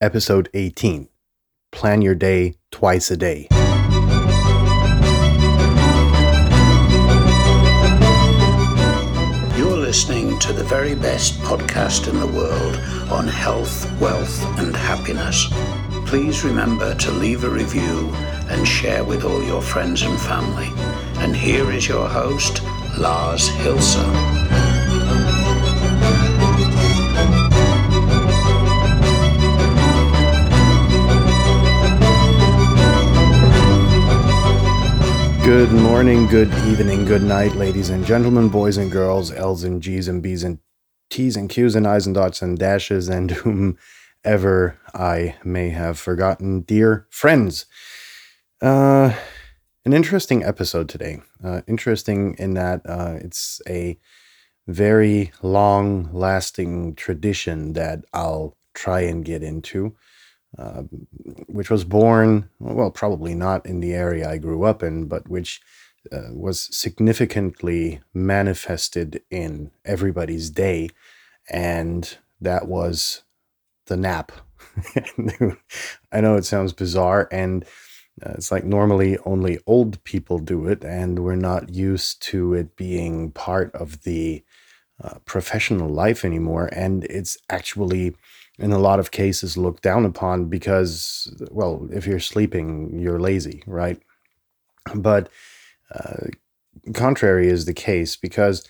episode 18 Plan Your Day Twice a Day. You're listening to the very best podcast in the world on health, wealth, and happiness. Please remember to leave a review and share with all your friends and family. And here is your host, Lars Hilser. Good morning, good evening, good night, ladies and gentlemen, boys and girls, L's and G's and B's and T's and Q's and I's and dots and dashes and whomever I may have forgotten. Dear friends, uh, an interesting episode today. Uh, interesting in that uh, it's a very long lasting tradition that I'll try and get into. Uh, which was born, well, probably not in the area I grew up in, but which uh, was significantly manifested in everybody's day. And that was the nap. I know it sounds bizarre, and uh, it's like normally only old people do it, and we're not used to it being part of the uh, professional life anymore. And it's actually in a lot of cases looked down upon because, well, if you're sleeping, you're lazy, right? But uh, contrary is the case because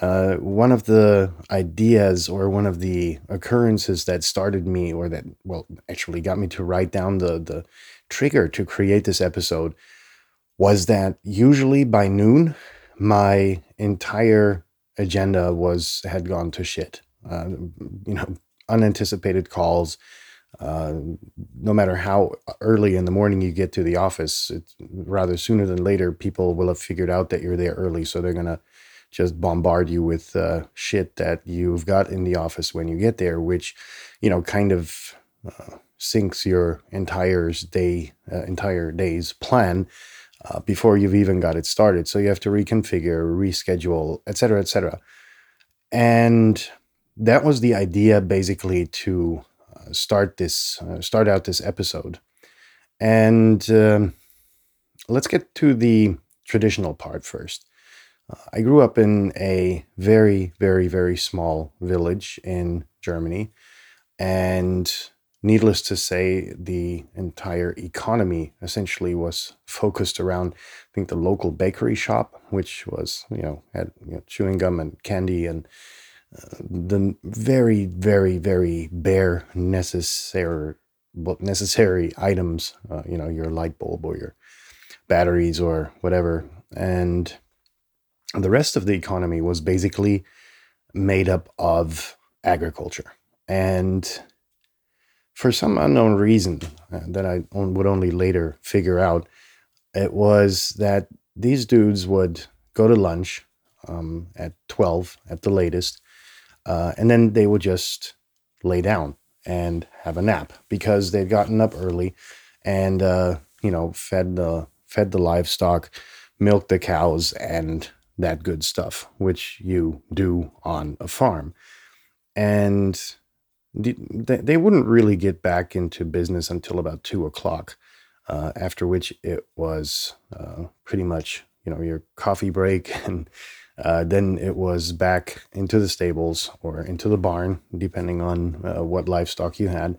uh, one of the ideas or one of the occurrences that started me, or that, well, actually got me to write down the, the trigger to create this episode, was that usually by noon, my entire agenda was had gone to shit. Uh, you know, unanticipated calls. Uh, no matter how early in the morning you get to the office, it's rather sooner than later, people will have figured out that you're there early. So they're going to just bombard you with uh, shit that you've got in the office when you get there, which, you know, kind of uh, sinks your entire day, uh, entire day's plan uh, before you've even got it started. So you have to reconfigure, reschedule, etc., etc. And that was the idea basically to uh, start this uh, start out this episode. And um, let's get to the traditional part first. Uh, i grew up in a very very very small village in germany. And needless to say the entire economy essentially was focused around i think the local bakery shop which was you know had you know, chewing gum and candy and the very, very, very bare necessary necessary items, uh, you know, your light bulb or your batteries or whatever. And the rest of the economy was basically made up of agriculture. And for some unknown reason uh, that I would only later figure out, it was that these dudes would go to lunch um, at 12 at the latest uh, and then they would just lay down and have a nap because they'd gotten up early and uh, you know fed the fed the livestock, milked the cows, and that good stuff, which you do on a farm. And they wouldn't really get back into business until about two o'clock, uh, after which it was uh, pretty much you know your coffee break and uh, then it was back into the stables or into the barn, depending on uh, what livestock you had.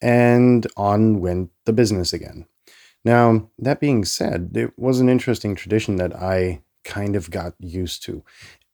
And on went the business again. Now, that being said, it was an interesting tradition that I kind of got used to.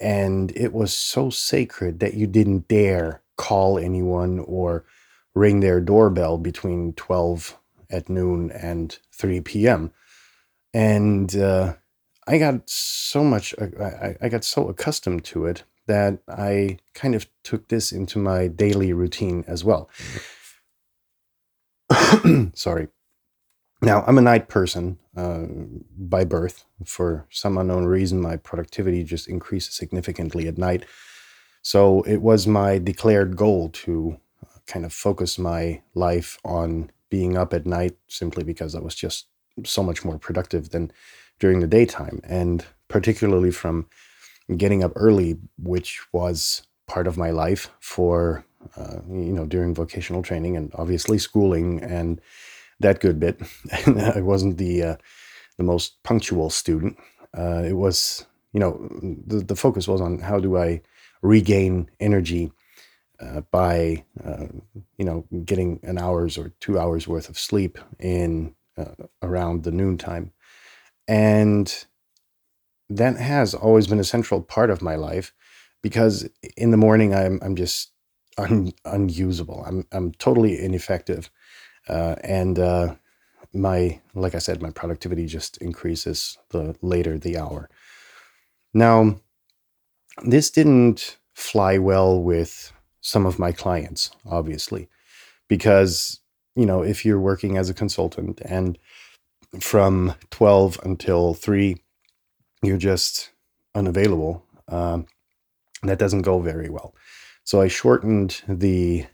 And it was so sacred that you didn't dare call anyone or ring their doorbell between 12 at noon and 3 p.m. And uh, I got so much, uh, I, I got so accustomed to it that I kind of took this into my daily routine as well. Sorry. Now, I'm a night person uh, by birth. For some unknown reason, my productivity just increases significantly at night. So it was my declared goal to uh, kind of focus my life on being up at night simply because I was just so much more productive than during the daytime, and particularly from getting up early, which was part of my life for uh, you know, during vocational training and obviously schooling and that good bit. I wasn't the uh, the most punctual student. Uh, it was, you know, the, the focus was on how do I regain energy uh, by, uh, you know, getting an hour's or two hours worth of sleep in uh, around the noontime. And that has always been a central part of my life because in the morning I'm, I'm just un, unusable. I'm, I'm totally ineffective. Uh, and uh, my, like I said, my productivity just increases the later the hour. Now, this didn't fly well with some of my clients, obviously, because, you know, if you're working as a consultant and from 12 until 3, you're just unavailable, um, that doesn't go very well. So I shortened the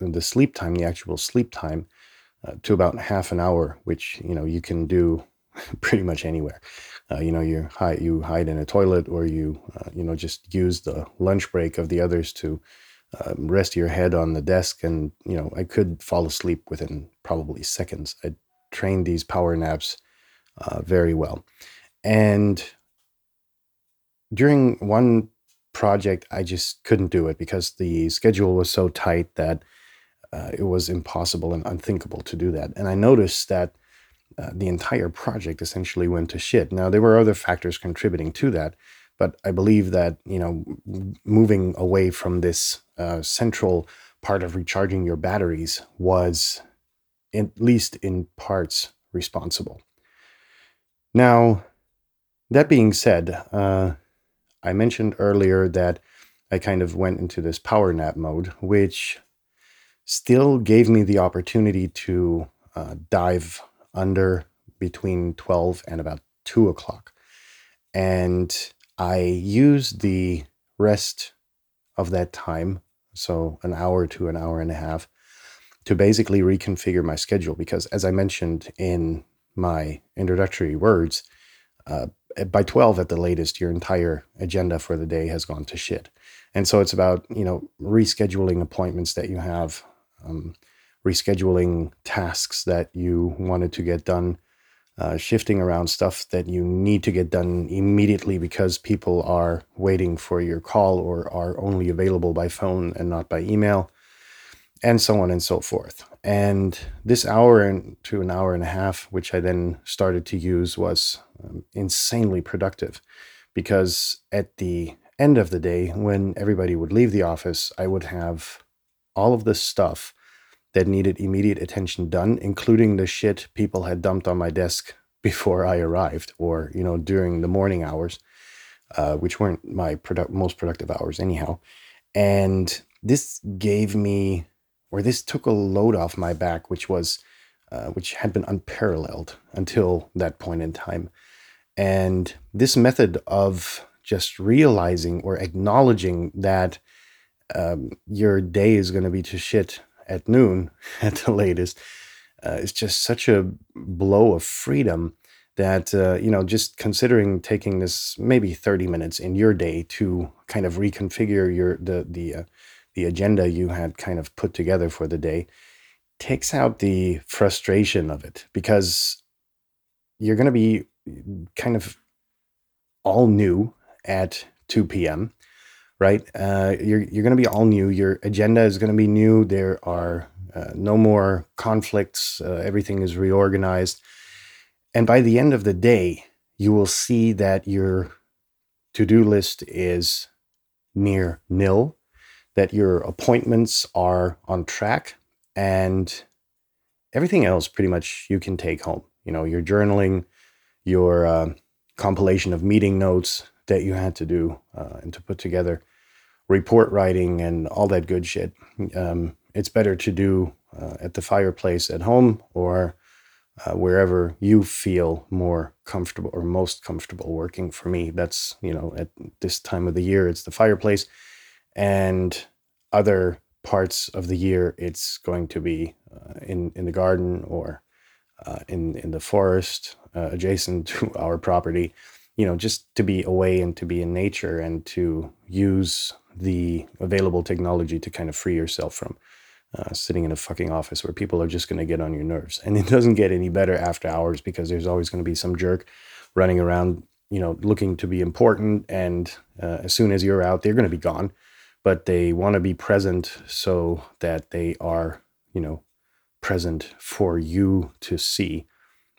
the sleep time, the actual sleep time, uh, to about half an hour, which you know you can do pretty much anywhere. Uh, you know, you hide you hide in a toilet, or you uh, you know just use the lunch break of the others to um, rest your head on the desk, and you know I could fall asleep within probably seconds. I trained these power naps uh, very well, and during one project, I just couldn't do it because the schedule was so tight that uh, it was impossible and unthinkable to do that. And I noticed that uh, the entire project essentially went to shit. Now, there were other factors contributing to that, but I believe that, you know, moving away from this uh, central part of recharging your batteries was, at least in parts, responsible. Now, that being said, uh, I mentioned earlier that I kind of went into this power nap mode, which still gave me the opportunity to uh, dive under between 12 and about 2 o'clock. And I used the rest of that time, so an hour to an hour and a half, to basically reconfigure my schedule. Because as I mentioned in my introductory words, uh, by 12 at the latest, your entire agenda for the day has gone to shit. And so it's about, you know, rescheduling appointments that you have um, rescheduling tasks that you wanted to get done, uh, shifting around stuff that you need to get done immediately because people are waiting for your call or are only available by phone and not by email, and so on and so forth. And this hour and to an hour and a half, which I then started to use, was um, insanely productive because at the end of the day, when everybody would leave the office, I would have all of this stuff that needed immediate attention done, including the shit people had dumped on my desk before I arrived or, you know, during the morning hours, uh, which weren't my produ- most productive hours anyhow. And this gave me, or this took a load off my back, which was, uh, which had been unparalleled until that point in time. And this method of just realizing or acknowledging that um, your day is going to be to shit at noon at the latest uh, is just such a blow of freedom that uh, you know just considering taking this maybe 30 minutes in your day to kind of reconfigure your the the uh, the agenda you had kind of put together for the day takes out the frustration of it because you're going to be kind of all new at 2 p.m right? Uh, you're you're going to be all new. Your agenda is going to be new. There are uh, no more conflicts. Uh, everything is reorganized, and by the end of the day, you will see that your to-do list is near nil. That your appointments are on track, and everything else pretty much you can take home. You know, your journaling, your uh, compilation of meeting notes that you had to do uh, and to put together report writing and all that good shit. Um, it's better to do uh, at the fireplace at home or uh, wherever you feel more comfortable or most comfortable working. For me, that's, you know, at this time of the year, it's the fireplace. And other parts of the year, it's going to be uh, in, in the garden or uh, in, in the forest uh, adjacent to our property you know, just to be away and to be in nature and to use the available technology to kind of free yourself from uh, sitting in a fucking office where people are just going to get on your nerves. And it doesn't get any better after hours because there's always going to be some jerk running around, you know, looking to be important. And uh, as soon as you're out, they're going to be gone. But they want to be present so that they are, you know, present for you to see.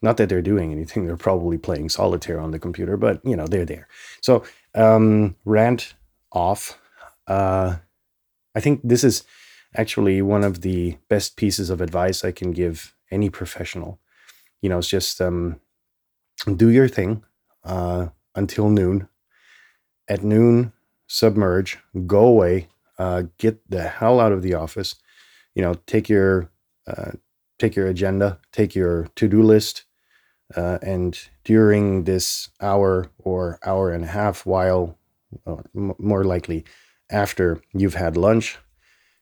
Not that they're doing anything, they're probably playing solitaire on the computer, but, you know, they're there. So, um, rant off. Uh, I think this is actually one of the best pieces of advice I can give any professional. You know, it's just um, do your thing uh, until noon. At noon, submerge, go away, uh, get the hell out of the office. You know, take your uh, take your agenda, take your to do list, uh, and during this hour or hour and a half, while m- more likely after you've had lunch,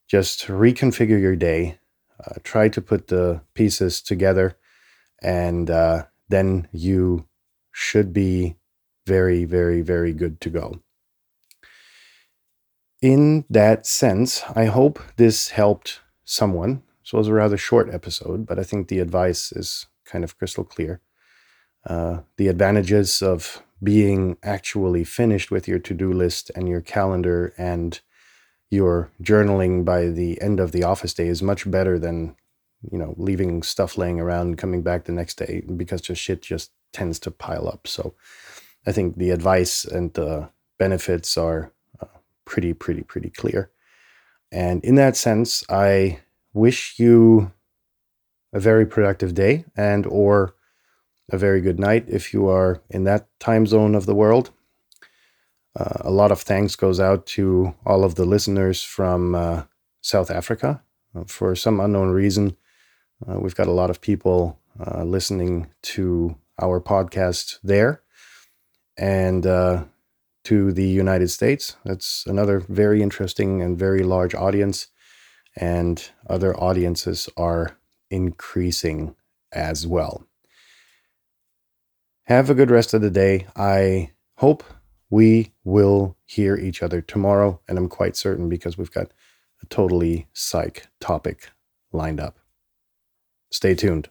just reconfigure your day, uh, try to put the pieces together, and uh, then you should be very, very, very good to go. In that sense, I hope this helped someone. So it was a rather short episode, but I think the advice is kind of crystal clear. Uh, the advantages of being actually finished with your to do list and your calendar and your journaling by the end of the office day is much better than you know leaving stuff laying around and coming back the next day because just shit just tends to pile up so i think the advice and the benefits are pretty pretty pretty clear and in that sense i wish you a very productive day and or a very good night if you are in that time zone of the world uh, a lot of thanks goes out to all of the listeners from uh, South Africa. Uh, for some unknown reason, uh, we've got a lot of people uh, listening to our podcast there. And uh, to the United States, that's another very interesting and very large audience. And other audiences are increasing as well. Have a good rest of the day. I hope we will hear each other tomorrow. And I'm quite certain because we've got a totally psych topic lined up. Stay tuned.